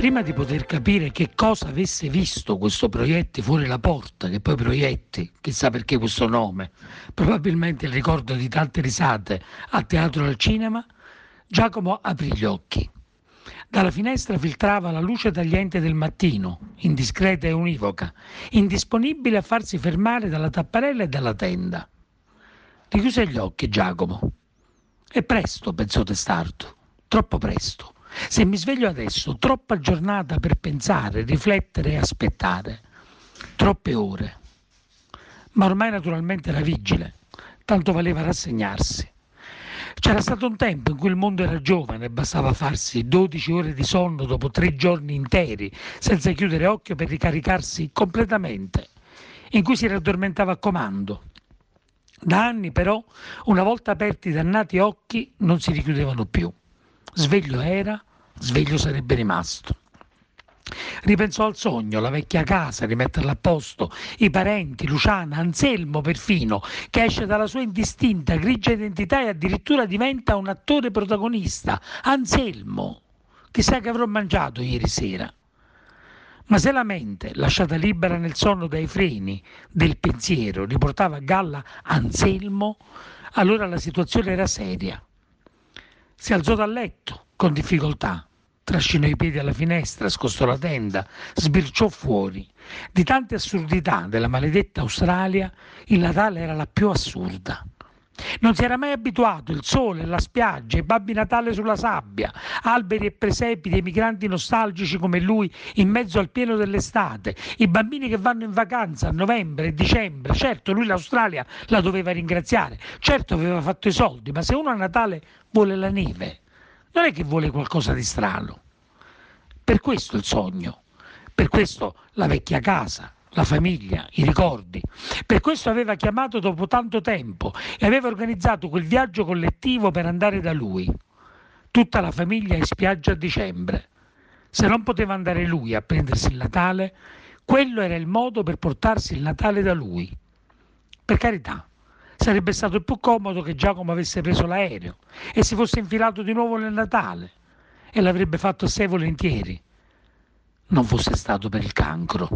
Prima di poter capire che cosa avesse visto questo proietti fuori la porta, che poi proietti, chissà perché questo nome, probabilmente il ricordo di tante risate a teatro e al cinema, Giacomo aprì gli occhi. Dalla finestra filtrava la luce tagliente del mattino, indiscreta e univoca, indisponibile a farsi fermare dalla tapparella e dalla tenda. Richiuse gli occhi Giacomo. È presto, pensò testardo, troppo presto. Se mi sveglio adesso, troppa giornata per pensare, riflettere e aspettare. Troppe ore. Ma ormai naturalmente era vigile, tanto valeva rassegnarsi. C'era stato un tempo in cui il mondo era giovane e bastava farsi 12 ore di sonno dopo tre giorni interi, senza chiudere occhio per ricaricarsi completamente, in cui si raddormentava a comando. Da anni però, una volta aperti i dannati occhi, non si richiudevano più. Sveglio era, sveglio sarebbe rimasto. Ripensò al sogno, la vecchia casa, rimetterla a posto, i parenti, Luciana, Anselmo perfino, che esce dalla sua indistinta, grigia identità e addirittura diventa un attore protagonista. Anselmo! Chissà che avrò mangiato ieri sera. Ma se la mente, lasciata libera nel sonno dai freni del pensiero, riportava a galla Anselmo, allora la situazione era seria. Si alzò dal letto con difficoltà, trascinò i piedi alla finestra, scostò la tenda, sbirciò fuori. Di tante assurdità della maledetta Australia, il Natale era la più assurda. Non si era mai abituato il sole, la spiaggia, i babbi Natale sulla sabbia, alberi e presepi dei migranti nostalgici come lui in mezzo al pieno dell'estate, i bambini che vanno in vacanza a novembre e dicembre. Certo, lui l'Australia la doveva ringraziare, certo aveva fatto i soldi, ma se uno a Natale vuole la neve, non è che vuole qualcosa di strano. Per questo il sogno, per questo la vecchia casa, la famiglia, i ricordi. Per questo aveva chiamato dopo tanto tempo e aveva organizzato quel viaggio collettivo per andare da lui. Tutta la famiglia in spiaggia a dicembre. Se non poteva andare lui a prendersi il Natale, quello era il modo per portarsi il Natale da lui. Per carità, Sarebbe stato più comodo che Giacomo avesse preso l'aereo e si fosse infilato di nuovo nel Natale e l'avrebbe fatto sei volentieri. Non fosse stato per il cancro.